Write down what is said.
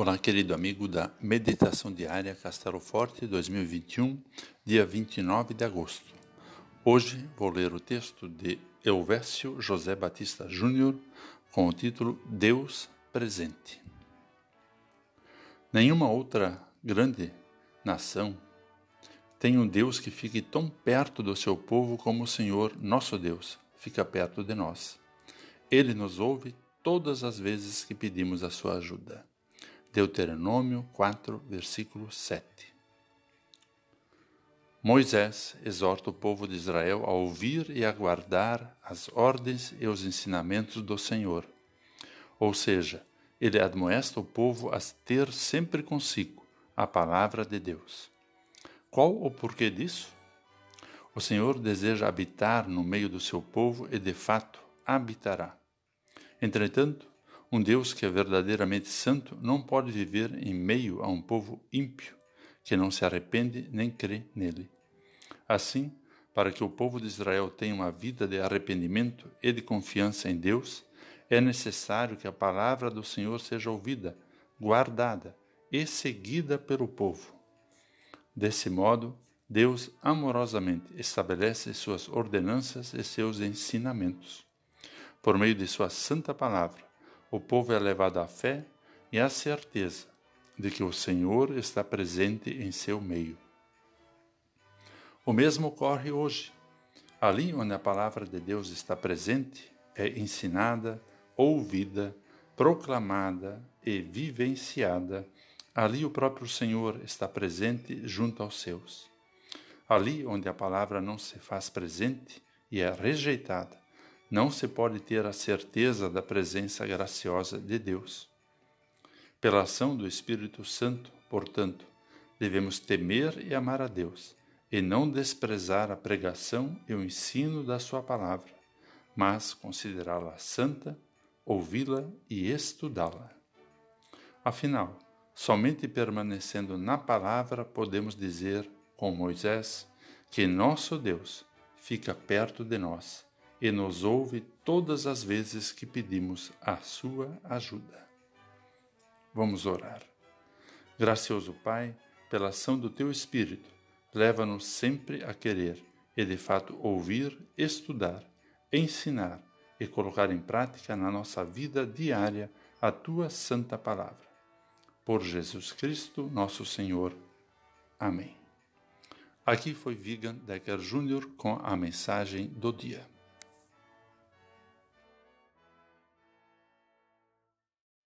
Olá, querido amigo da Meditação Diária Castelo Forte 2021, dia 29 de agosto. Hoje vou ler o texto de Elvésio José Batista Júnior com o título Deus Presente. Nenhuma outra grande nação tem um Deus que fique tão perto do seu povo como o Senhor, nosso Deus, fica perto de nós. Ele nos ouve todas as vezes que pedimos a sua ajuda. Deuteronômio 4, versículo 7. Moisés exorta o povo de Israel a ouvir e aguardar as ordens e os ensinamentos do Senhor. Ou seja, ele admoesta o povo a ter sempre consigo a palavra de Deus. Qual o porquê disso? O Senhor deseja habitar no meio do seu povo e, de fato, habitará. Entretanto, um Deus que é verdadeiramente santo não pode viver em meio a um povo ímpio, que não se arrepende nem crê nele. Assim, para que o povo de Israel tenha uma vida de arrependimento e de confiança em Deus, é necessário que a palavra do Senhor seja ouvida, guardada e seguida pelo povo. Desse modo, Deus amorosamente estabelece suas ordenanças e seus ensinamentos. Por meio de sua santa palavra, o povo é levado à fé e à certeza de que o Senhor está presente em seu meio. O mesmo ocorre hoje. Ali onde a palavra de Deus está presente, é ensinada, ouvida, proclamada e vivenciada, ali o próprio Senhor está presente junto aos seus. Ali onde a palavra não se faz presente e é rejeitada, não se pode ter a certeza da presença graciosa de Deus. Pela ação do Espírito Santo, portanto, devemos temer e amar a Deus, e não desprezar a pregação e o ensino da Sua palavra, mas considerá-la santa, ouvi-la e estudá-la. Afinal, somente permanecendo na palavra podemos dizer, com Moisés, que nosso Deus fica perto de nós e nos ouve todas as vezes que pedimos a sua ajuda. Vamos orar. Gracioso Pai, pela ação do teu Espírito, leva-nos sempre a querer e de fato ouvir, estudar, ensinar e colocar em prática na nossa vida diária a tua santa palavra. Por Jesus Cristo, nosso Senhor. Amém. Aqui foi Vigan Decker Jr. com a mensagem do dia.